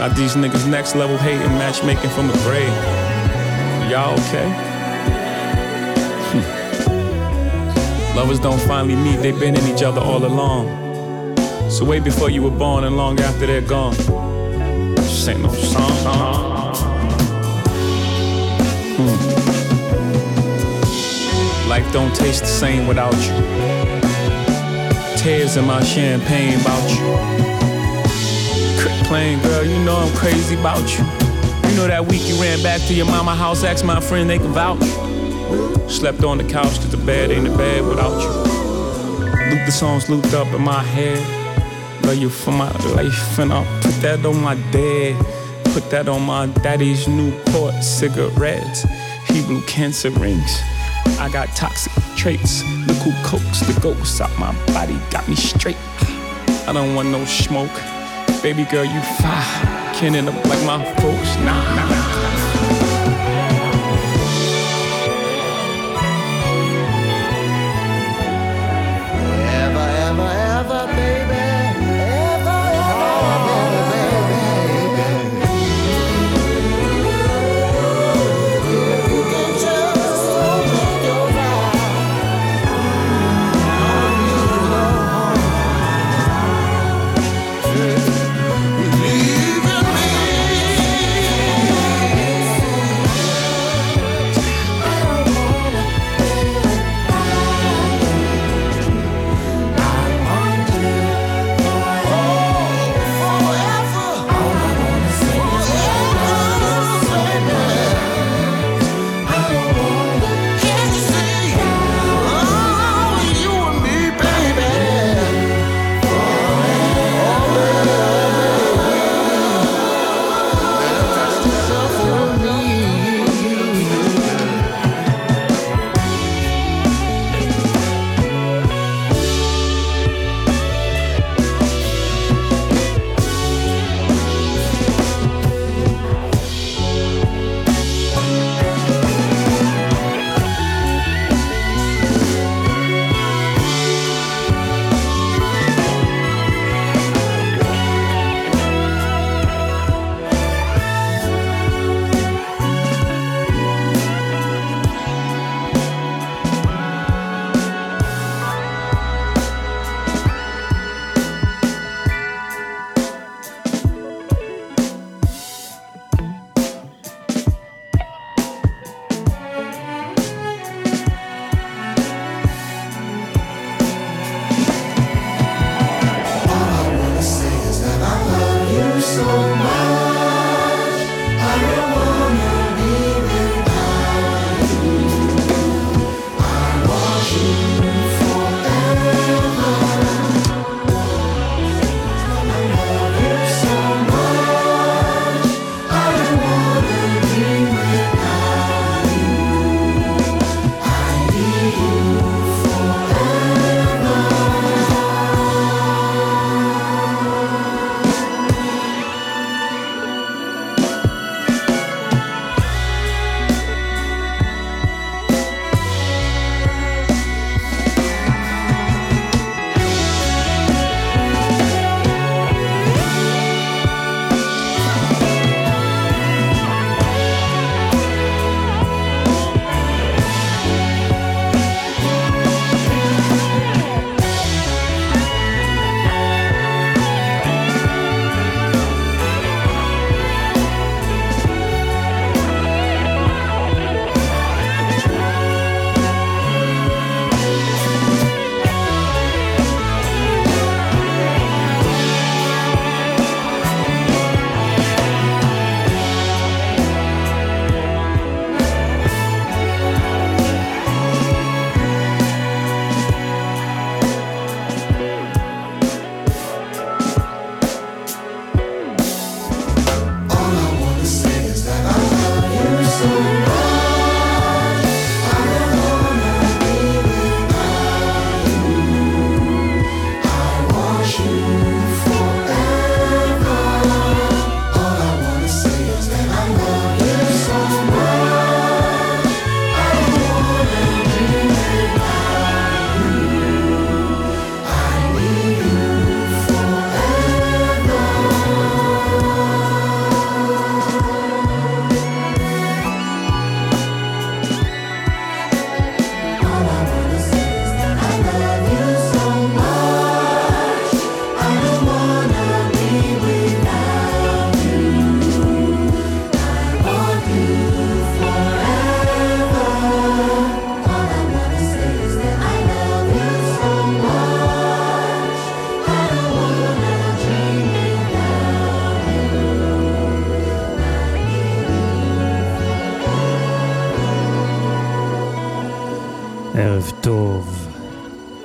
Got these niggas next level hating matchmaking from the grave. Y'all okay? Hmm. Lovers don't finally meet, they've been in each other all along. So way before you were born and long after they're gone. This ain't no song. Life don't taste the same without you. Tears in my champagne about you. Girl. You know I'm crazy about you. You know that week you ran back to your mama house, asked my friend they can vouch. Slept on the couch cause the bed ain't a bed without you. Loop the songs looped up in my head. Love you for my life, and I'll put that on my dad. Put that on my daddy's Newport cigarettes. Hebrew cancer rings. I got toxic traits. Look who coaxed the ghosts out my body, got me straight. I don't want no smoke. Baby girl, you. Can't end up like my folks. Nah, nah.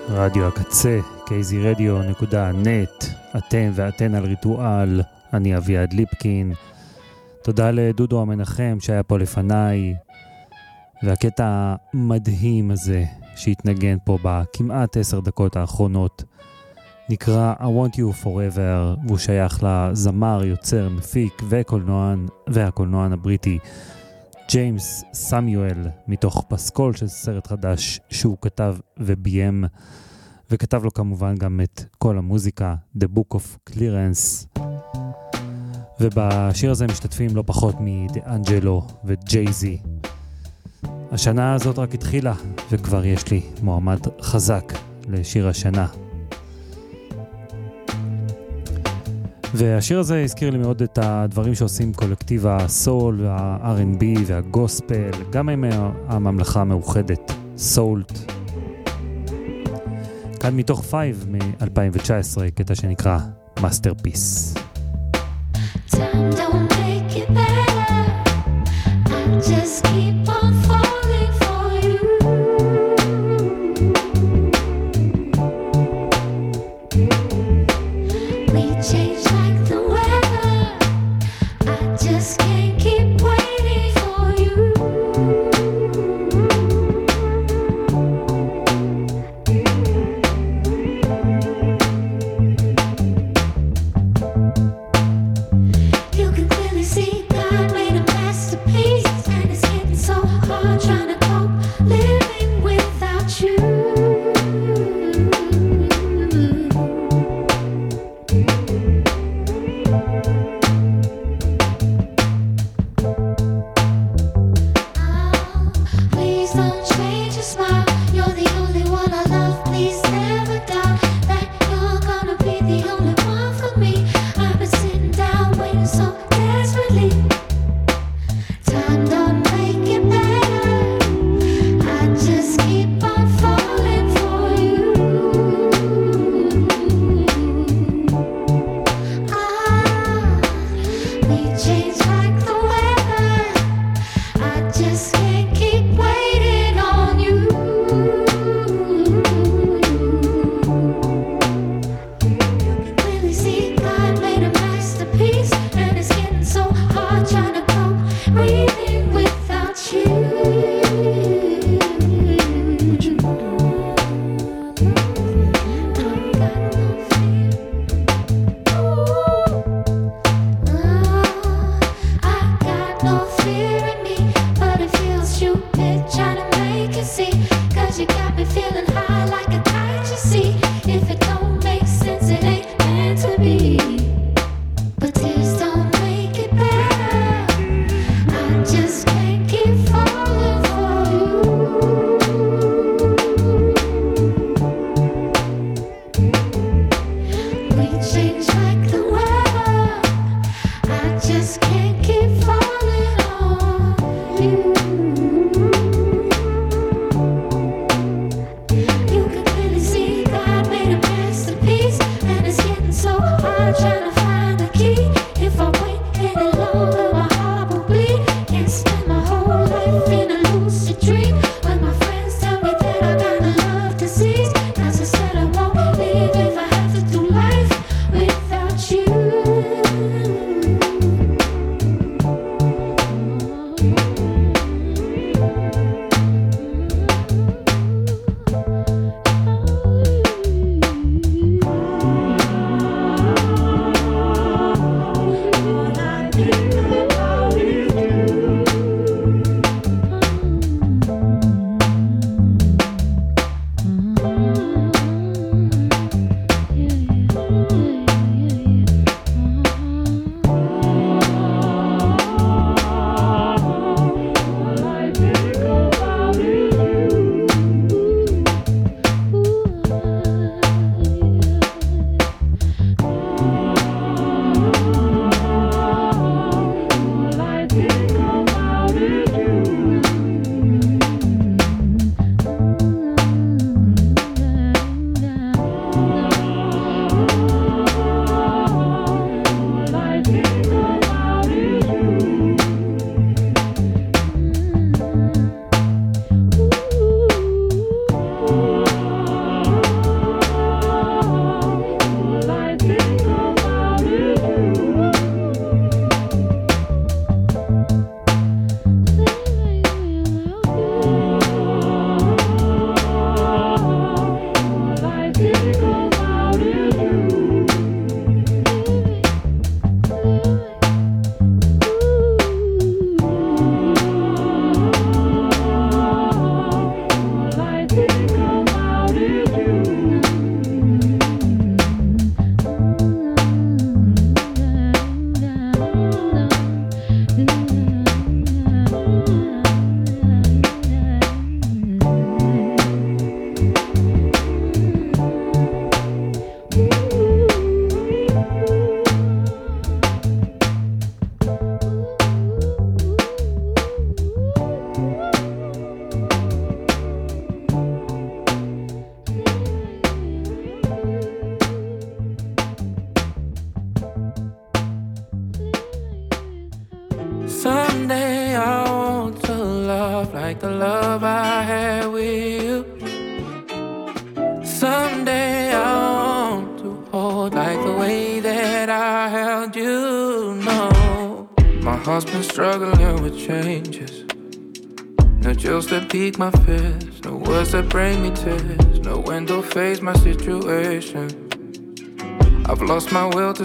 רדיו הקצה, kzradio.net, אתם ואתן על ריטואל, אני אביעד ליפקין. תודה לדודו המנחם שהיה פה לפניי, והקטע המדהים הזה שהתנגן פה בכמעט עשר דקות האחרונות נקרא I want you forever, והוא שייך לזמר, יוצר, מפיק וקולנוען, והקולנוען הבריטי ג'יימס סמיואל, מתוך פסקול של סרט חדש שהוא כתב וביים. וכתב לו כמובן גם את כל המוזיקה, The Book of Clearance. ובשיר הזה משתתפים לא פחות מדה-אנג'לו וג'ייזי. השנה הזאת רק התחילה, וכבר יש לי מועמד חזק לשיר השנה. והשיר הזה הזכיר לי מאוד את הדברים שעושים קולקטיב הסול, וה-R&B והגוספל, גם עם הממלכה המאוחדת, Sault. כאן מתוך 5 מ-2019, קטע שנקרא Masterpiece. Just keep on falling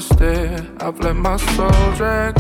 to. I've let my soul drag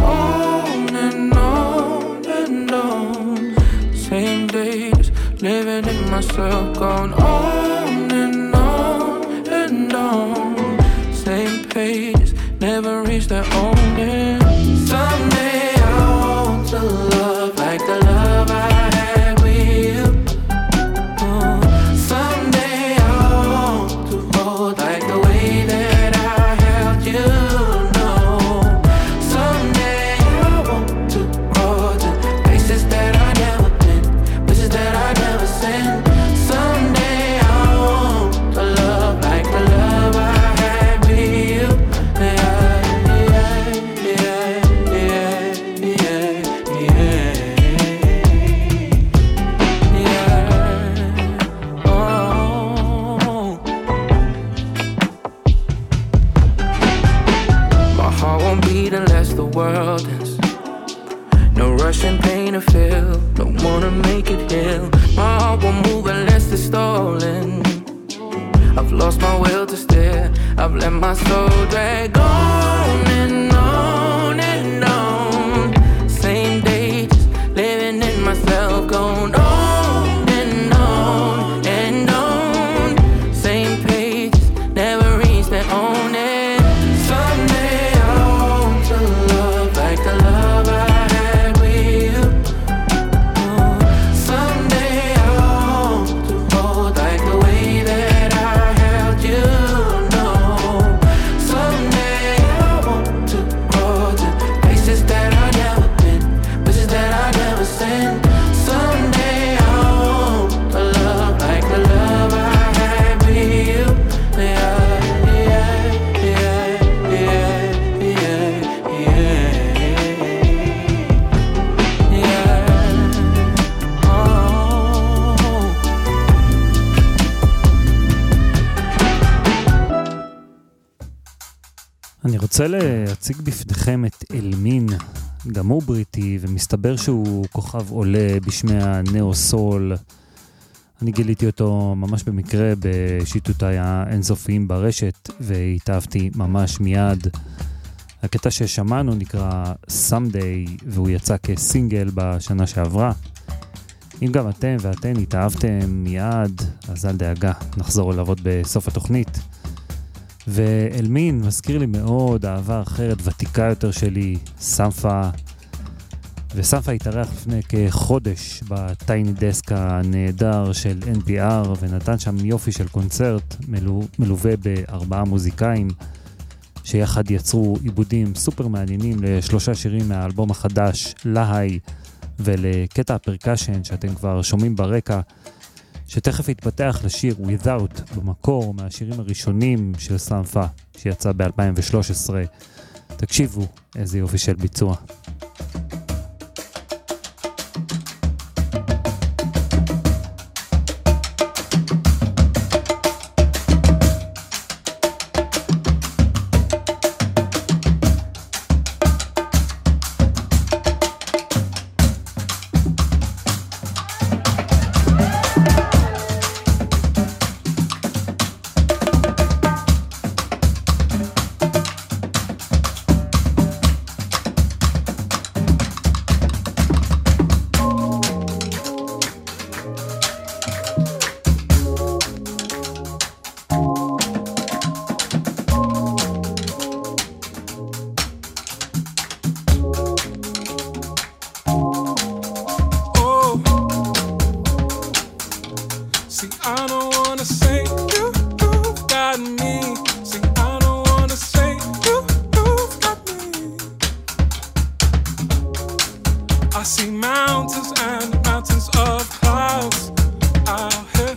כוכב עולה בשמי הנאו-סול. אני גיליתי אותו ממש במקרה בשיטוטיי האינסופיים ברשת, והתאהבתי ממש מיד. הקטע ששמענו נקרא Someday, והוא יצא כסינגל בשנה שעברה. אם גם אתם ואתן התאהבתם מיד, אז אל דאגה, נחזור לעבוד בסוף התוכנית. ואלמין מזכיר לי מאוד אהבה אחרת, ותיקה יותר שלי, סמפה וספה התארח לפני כחודש בטייני דסק הנהדר של NPR ונתן שם יופי של קונצרט מלווה בארבעה מוזיקאים שיחד יצרו עיבודים סופר מעניינים לשלושה שירים מהאלבום החדש, להי, ולקטע הפרקשן שאתם כבר שומעים ברקע, שתכף התפתח לשיר Without במקור מהשירים הראשונים של סמפה שיצא ב-2013. תקשיבו איזה יופי של ביצוע. thank you I see mountains and mountains of clouds out here.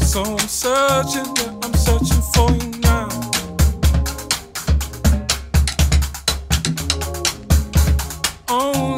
So I'm searching, yeah, I'm searching for you now. Oh.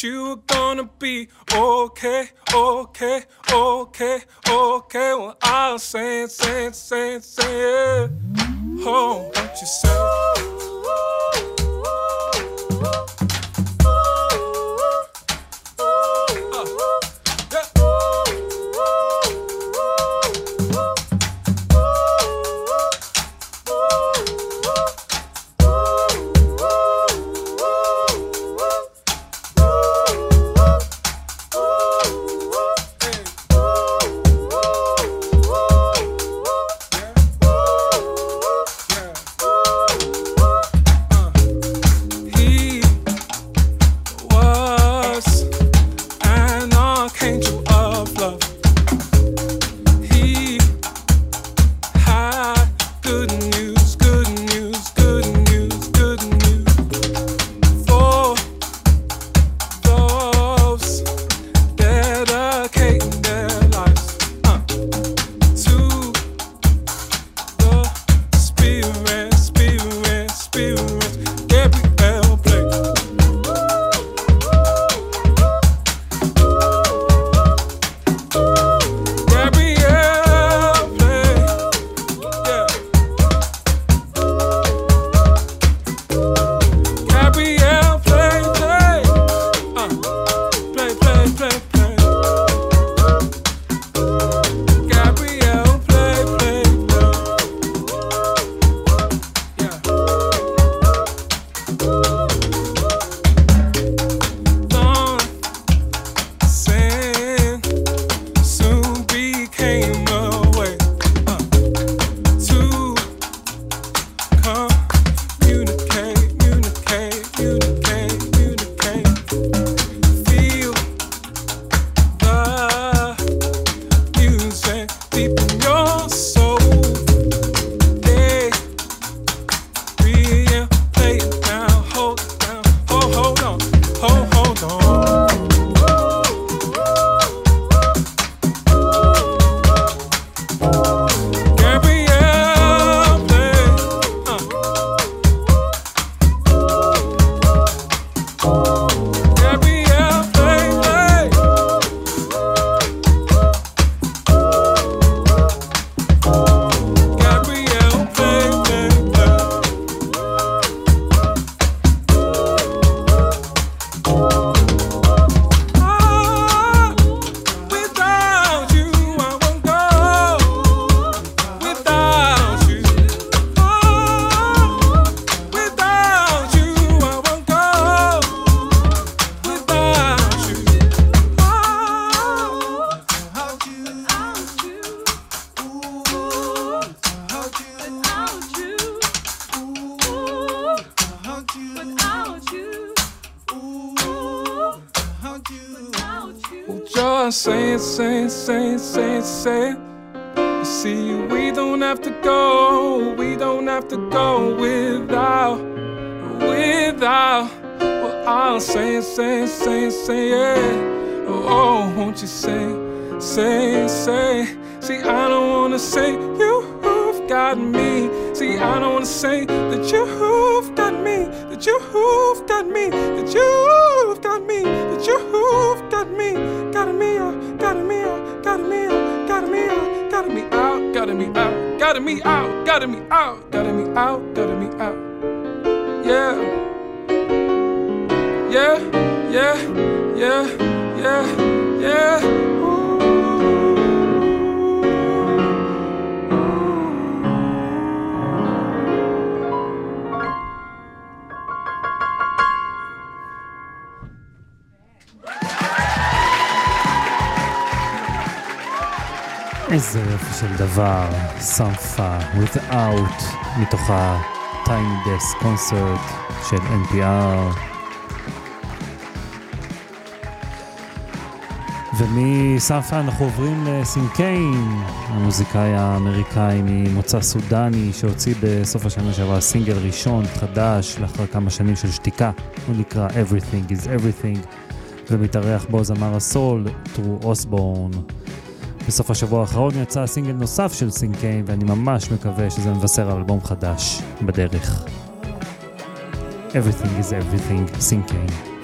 You were gonna be okay, okay, okay, okay. Well, I'll say, it, say, it, say, it, say, it. Oh, don't you say. say you've got me. See, I don't wanna say that you've got me, that you've got me, that you've got me, that you've got me. Got me out, got me out, got me out, got me out, got me out, got me out, got me out, got me out, got me out, got me out. Yeah, yeah, yeah, yeah, yeah, yeah. איזה יופי של דבר, סמפה, without, מתוך ה-time desk concert של NPR. ומסמפה אנחנו עוברים לסינקיין, המוזיקאי האמריקאי ממוצא סודני שהוציא בסוף השנה שעברה סינגל ראשון חדש לאחר כמה שנים של שתיקה, הוא נקרא Everything is Everything ומתארח בו זמר הסול, טרו אוסבורן. בסוף השבוע האחרון יצא סינגל נוסף של סינקיין ואני ממש מקווה שזה מבשר על אלבום חדש בדרך. Everything is Everything, סינקיין.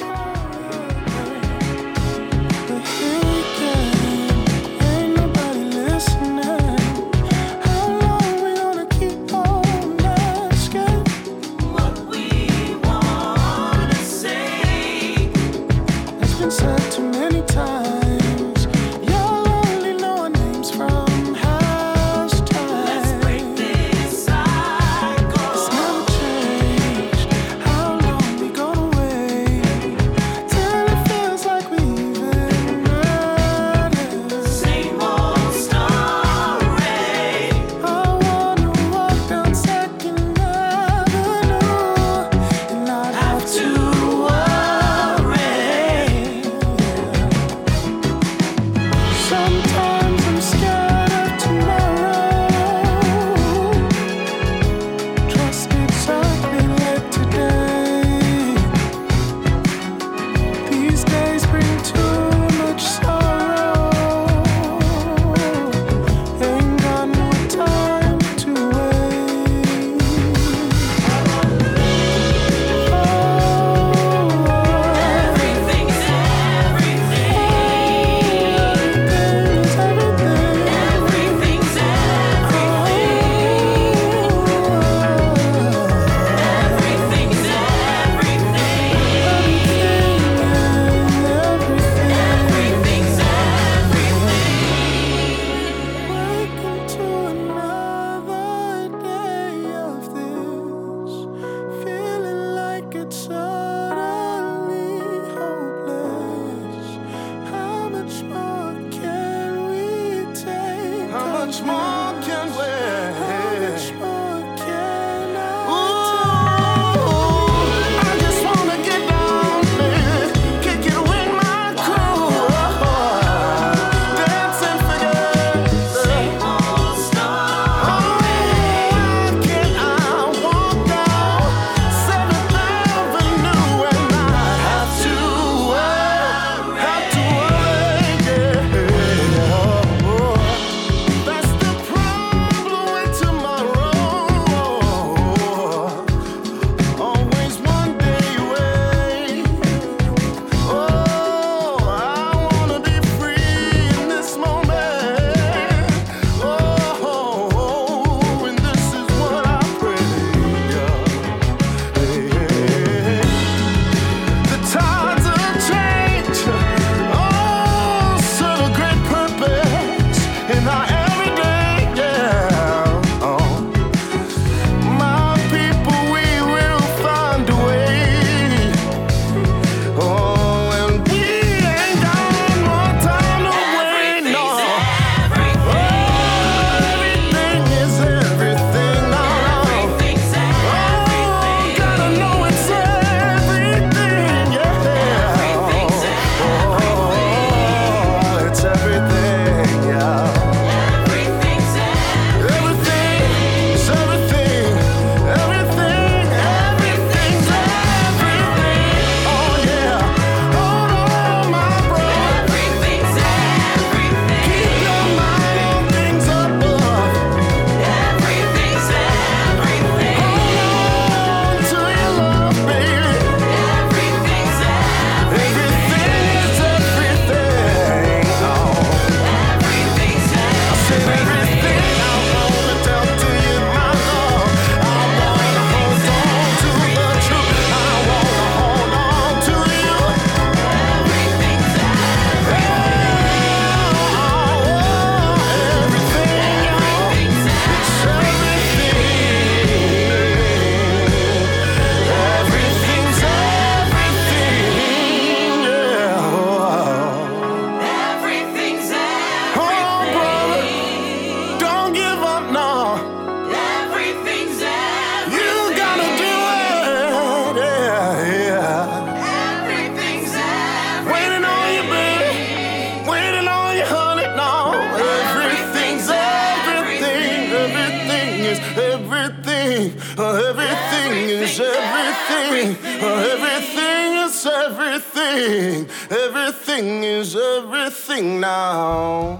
Everything. Everything is everything now.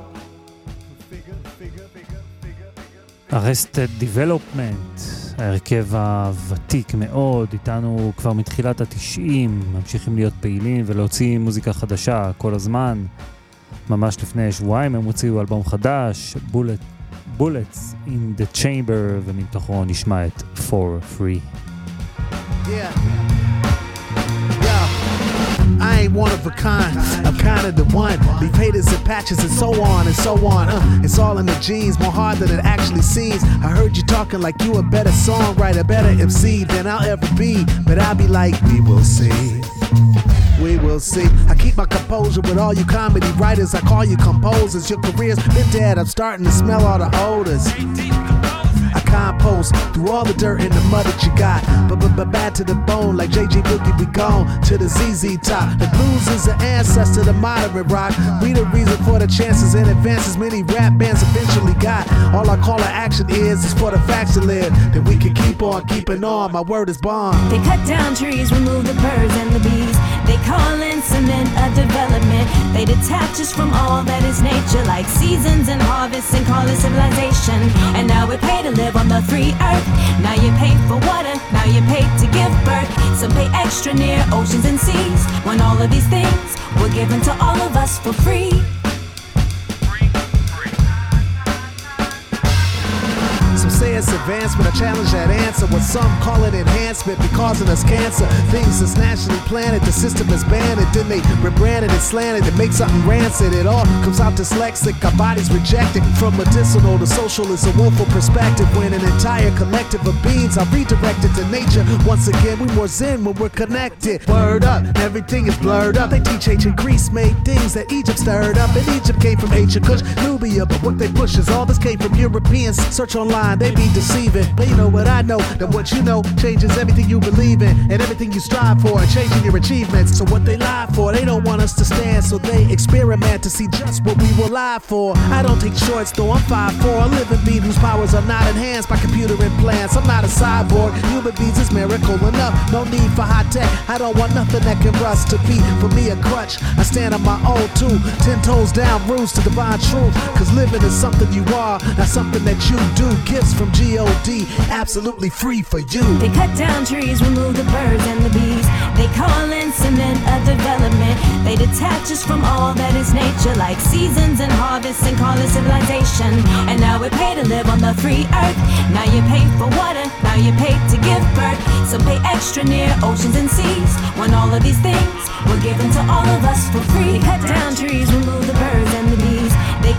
ארסטד דיבלופמנט, ההרכב הוותיק מאוד, איתנו כבר מתחילת התשעים, ממשיכים להיות פעילים ולהוציא מוזיקה חדשה כל הזמן. ממש לפני שבועיים הם הוציאו אלבום חדש, בולט, Bullets in the Chamber, ומתוכו נשמע את For Free. Yeah. I ain't one of a kind. I'm kind of the one. Leave haters and patches and so on and so on. Uh, it's all in the genes, more hard than it actually seems. I heard you talking like you a better songwriter, better MC than I'll ever be. But I'll be like, we will see. We will see. I keep my composure with all you comedy writers. I call you composers. Your career's been dead. I'm starting to smell all the odors. Compost through all the dirt and the mud that you got. But but but bad to the bone, like JJ Boogie, we gone to the ZZ top. The blues is the ancestor, the moderate rock. We the reason for the chances and advances many rap bands eventually got. All I call to action is is for the facts to live. That we can keep on keeping on. My word is bond. They cut down trees, remove the birds and the bees. They call in cement a development. They detach us from all that is nature, like seasons and harvests, and call it civilization. And now we pay to live on the free earth. Now you pay for water, now you pay to give birth. Some pay extra near oceans and seas. When all of these things were given to all of us for free. Say it's advancement, I challenge that answer. What some call it enhancement, be causing us cancer. Things that's nationally planted, the system is banned it. Then they rebranded and slanted to make something rancid. It all comes out dyslexic, our bodies rejected. From medicinal to social, is a woeful perspective. When an entire collective of beings are redirected to nature. Once again, we more zen when we're connected. Word up, everything is blurred up. They teach ancient Greece made things that Egypt stirred up. And Egypt came from ancient Kush, Nubia. But what they push is all this came from Europeans. Search online, they be deceiving. But you know what I know, that what you know changes everything you believe in and everything you strive for, changing your achievements. So what they lie for, they don't want us to stand, so they experiment to see just what we will lie for. I don't take shorts though, I'm 5'4, a living being whose powers are not enhanced by computer implants. I'm not a cyborg, human beings is miracle enough. No need for high tech, I don't want nothing that can rust to be for me a crutch. I stand on my own too, ten toes down, rules to divine truth. Cause living is something you are, not something that you do. Gifts from G-O-D, absolutely free for you. They cut down trees, remove the birds and the bees. They call in cement a development. They detach us from all that is nature, like seasons and harvests, and call it civilization. And now we pay to live on the free earth. Now you pay for water, now you pay to give birth. So pay extra near oceans and seas. When all of these things were given to all of us for free. They cut down trees, remove the birds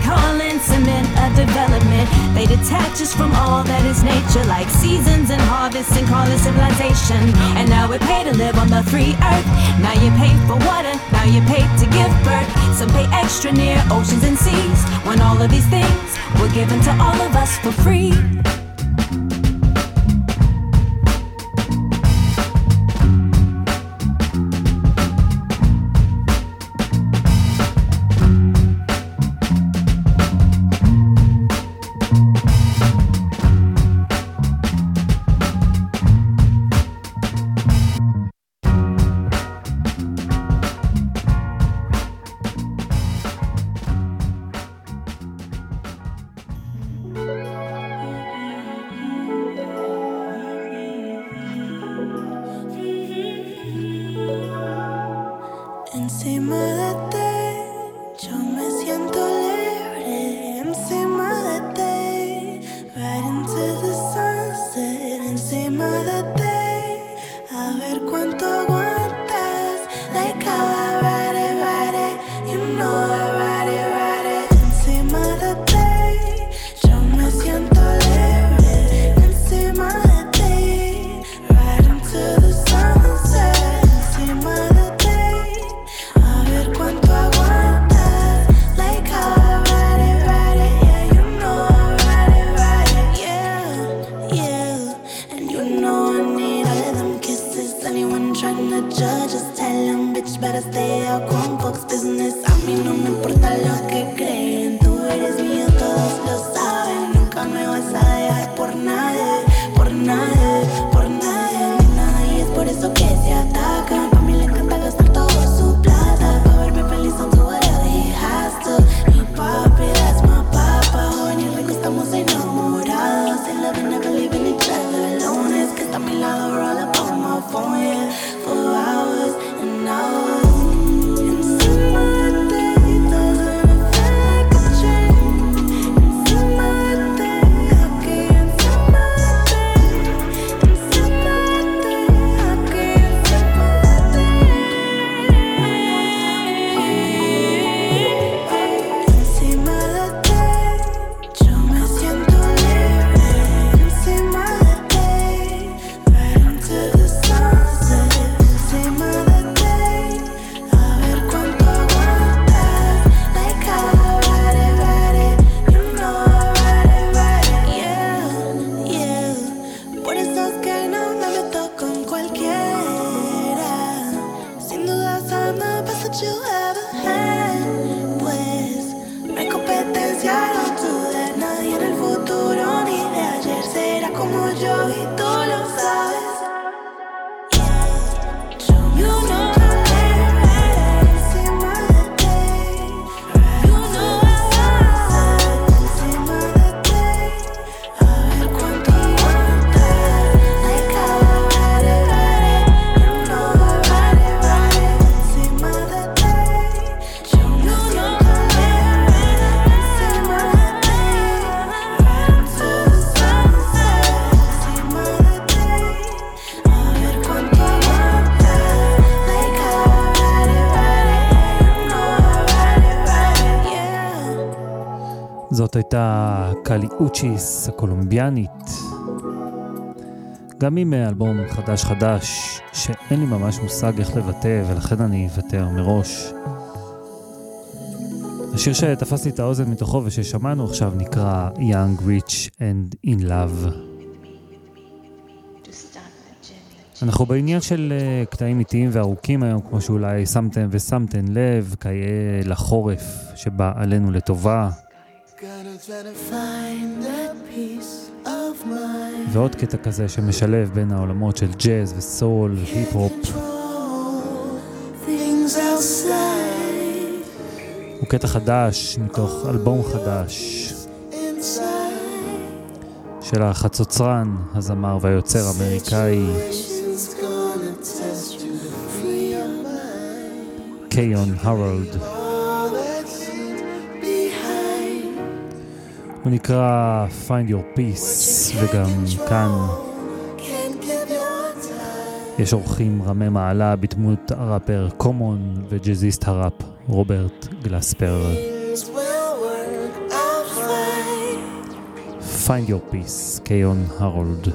and the bees. They call in cement a development. They detach us from all that is nature, like seasons and harvests, and call it civilization. And now we pay to live on the free earth. Now you pay for water, now you pay to give birth. Some pay extra near oceans and seas. When all of these things were given to all of us for free. הייתה קלי אוצ'יס הקולומביאנית. גם עם אלבום חדש חדש, שאין לי ממש מושג איך לבטא, ולכן אני אוותר מראש. השיר שתפס לי את האוזן מתוכו וששמענו עכשיו נקרא Young, Rich and In Love. אנחנו בעניין של uh, קטעים איטיים וארוכים היום, כמו שאולי שמתם ושמתן לב, כיאה לחורף שבא עלינו לטובה. ועוד קטע כזה שמשלב בין העולמות של ג'אז וסול, היפ-הופ. Things outside, הוא קטע חדש מתוך אלבום חדש. של החצוצרן, הזמר והיוצר האמריקאי. Situation's gonna הוא נקרא Find Your Peace, וגם כאן. יש אורחים רמי מעלה בדמות הראפר קומון וג'אזיסט הראפ רוברט גלספר. Find Your Peace, קיון הרולד.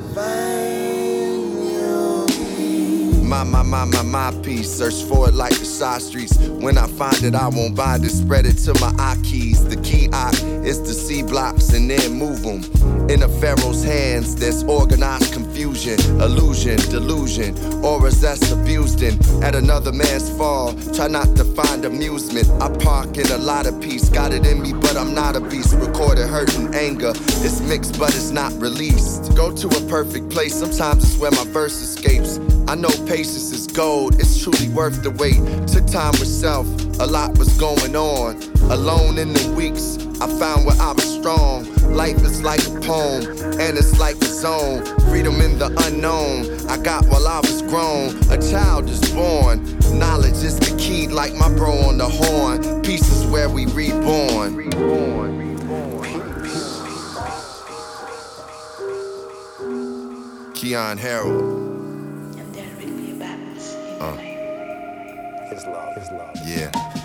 My, my, my, my, my piece. Search for it like the side streets. When I find it, I won't bind it. Spread it to my eye keys. The key I is to see blocks and then move them. In a pharaoh's hands, there's organized confusion, illusion, delusion, auras that's abused in. At another man's fall, try not to find amusement. I park in a lot of peace. Got it in me, but I'm not a beast. Recorded hurt and anger. It's mixed, but it's not released. Go to a perfect place. Sometimes it's where my verse escapes. I know patience is gold, it's truly worth the wait. Took time with self, a lot was going on. Alone in the weeks, I found where I was strong. Life is like a poem, and it's like a zone. Freedom in the unknown, I got while I was grown. A child is born, knowledge is the key, like my bro on the horn. Peace is where we reborn. reborn. Keon Harold. Islam. Islam. Yeah.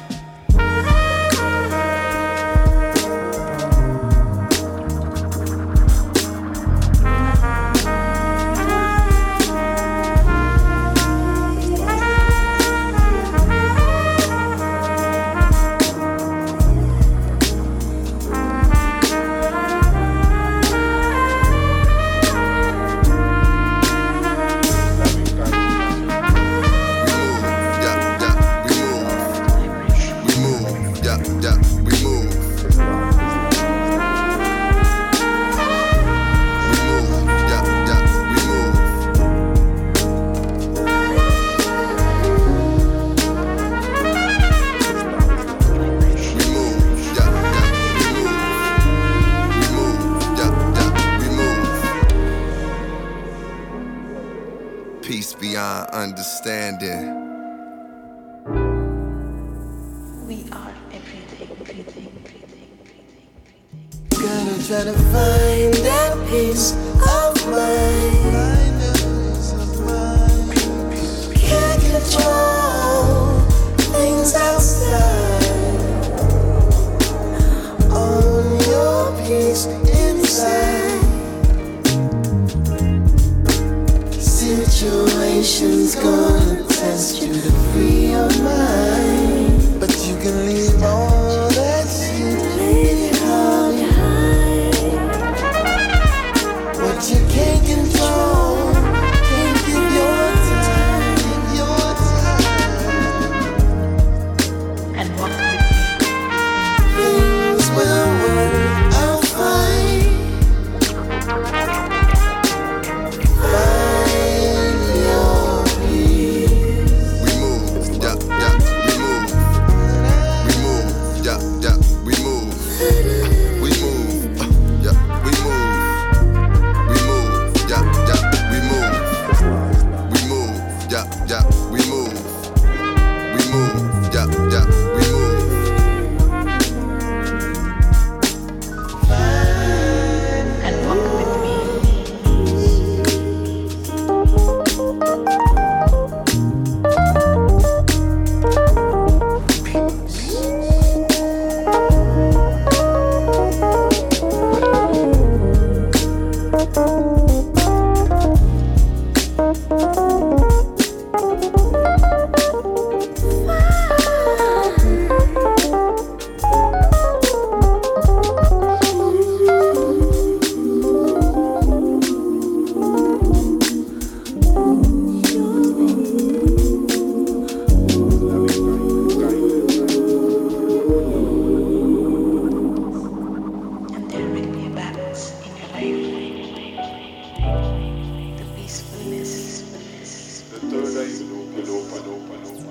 Understanding. We are everything, everything, everything. Gotta try to find that peace Situation's gonna test you to free your mind. But you can leave all Brain.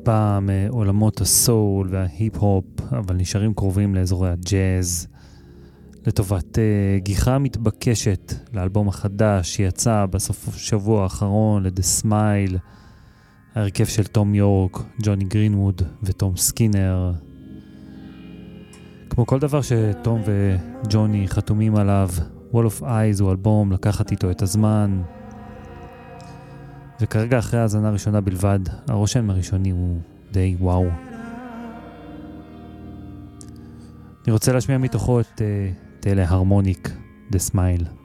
טיפה מעולמות הסול וההיפ-הופ, אבל נשארים קרובים לאזורי הג'אז. לטובת uh, גיחה מתבקשת לאלבום החדש שיצא בסוף השבוע האחרון, ל-The Smile, ההרכב של תום יורק, ג'וני גרינווד ותום סקינר. כמו כל דבר שתום וג'וני חתומים עליו, Wall of Eyes הוא אלבום לקחת איתו את הזמן, וכרגע אחרי האזנה הראשונה בלבד, הרושם הראשוני הוא די וואו. אני רוצה להשמיע מתוכו את uh, טלה הרמוניק, The Smile.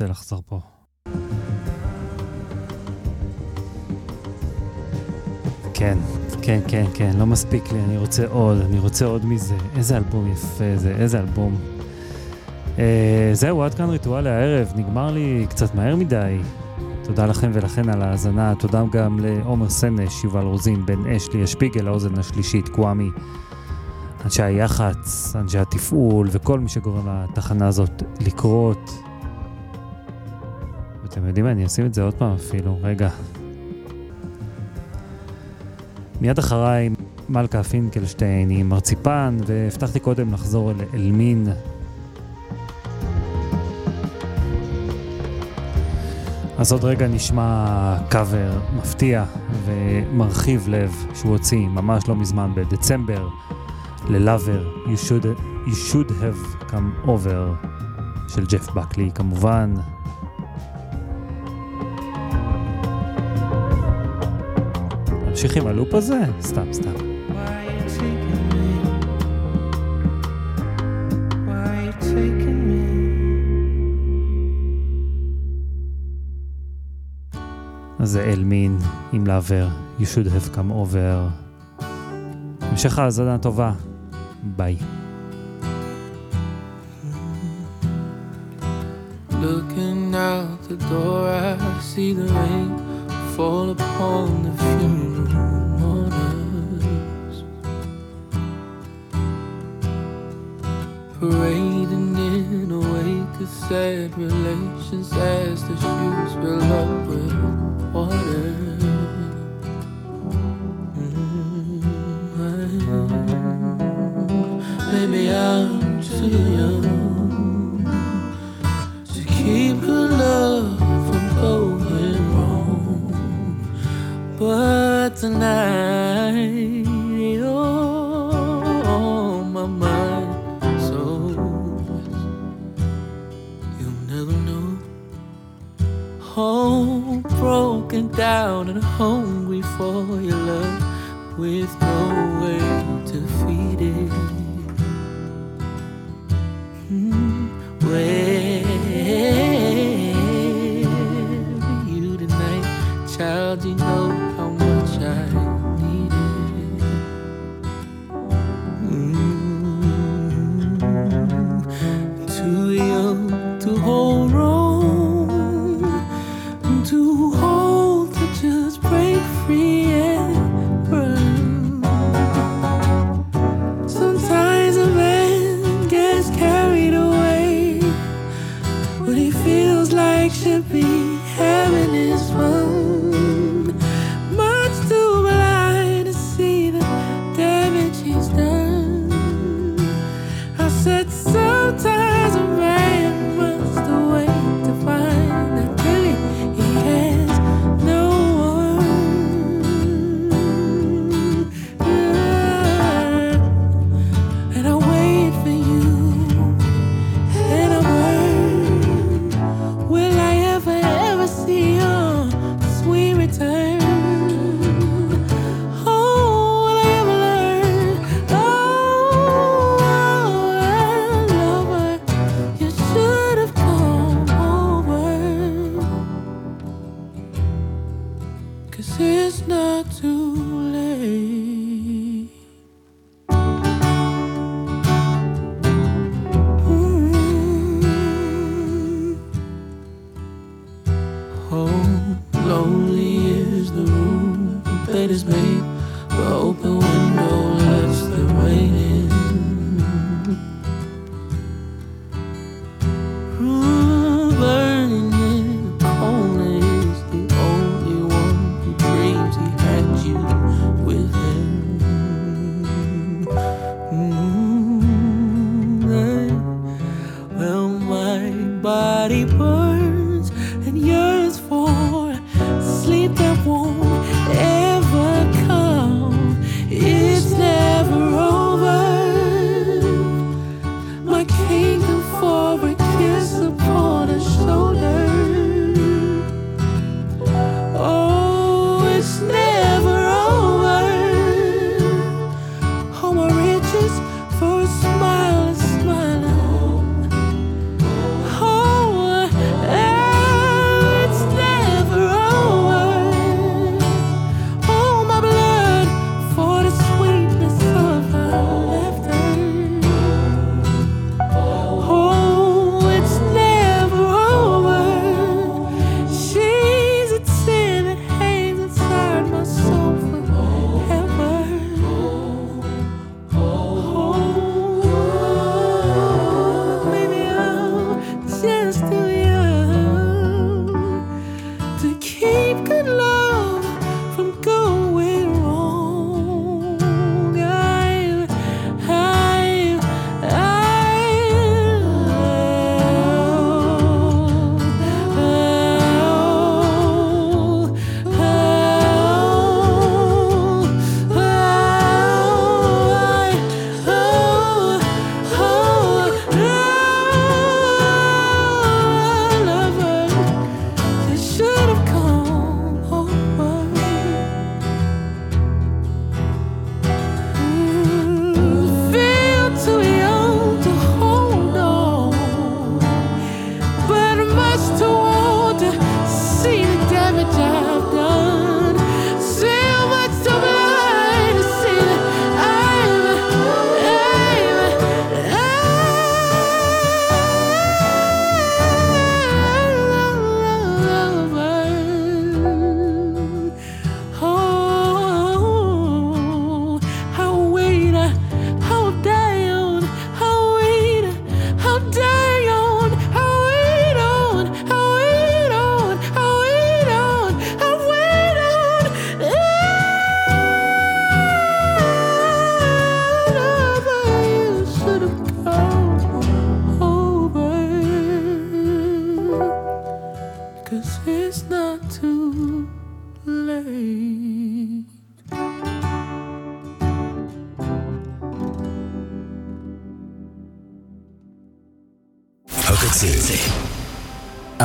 רוצה לחזור פה. כן, כן, כן, כן, לא מספיק לי, אני רוצה עוד, אני רוצה עוד מזה. איזה אלבום יפה זה, איזה אלבום. אה, זהו, עד כאן ריטואל הערב, נגמר לי קצת מהר מדי. תודה לכם ולכן על ההאזנה, תודה גם לעומר סנש, יובל רוזין, בן אשלי, השפיגל, האוזן השלישית, קוואמי, אנשי היח"צ, אנשי התפעול וכל מי שגורם לתחנה הזאת לקרות. יודעים מה, אני אשים את זה עוד פעם אפילו, רגע. מיד אחריי מלכה פינקלשטיין עם מרציפן, והבטחתי קודם לחזור אל אלמין. אז עוד רגע נשמע קאבר מפתיע ומרחיב לב שהוא הוציא ממש לא מזמן בדצמבר ללאבר you you should have come over של ג'ף בקלי כמובן. נמשיך עם הלופ הזה? סתם, סתם. זה אלמין עם לאבר, you should have come over. המשך האזנה טובה, ביי. Looking out the door, I see the rain fall upon the funeral Parading in a wake of sad relations as the shoes fill up with water. Mm, Maybe I'm too young to keep good love from going wrong. But tonight, down and hungry for your love, with no way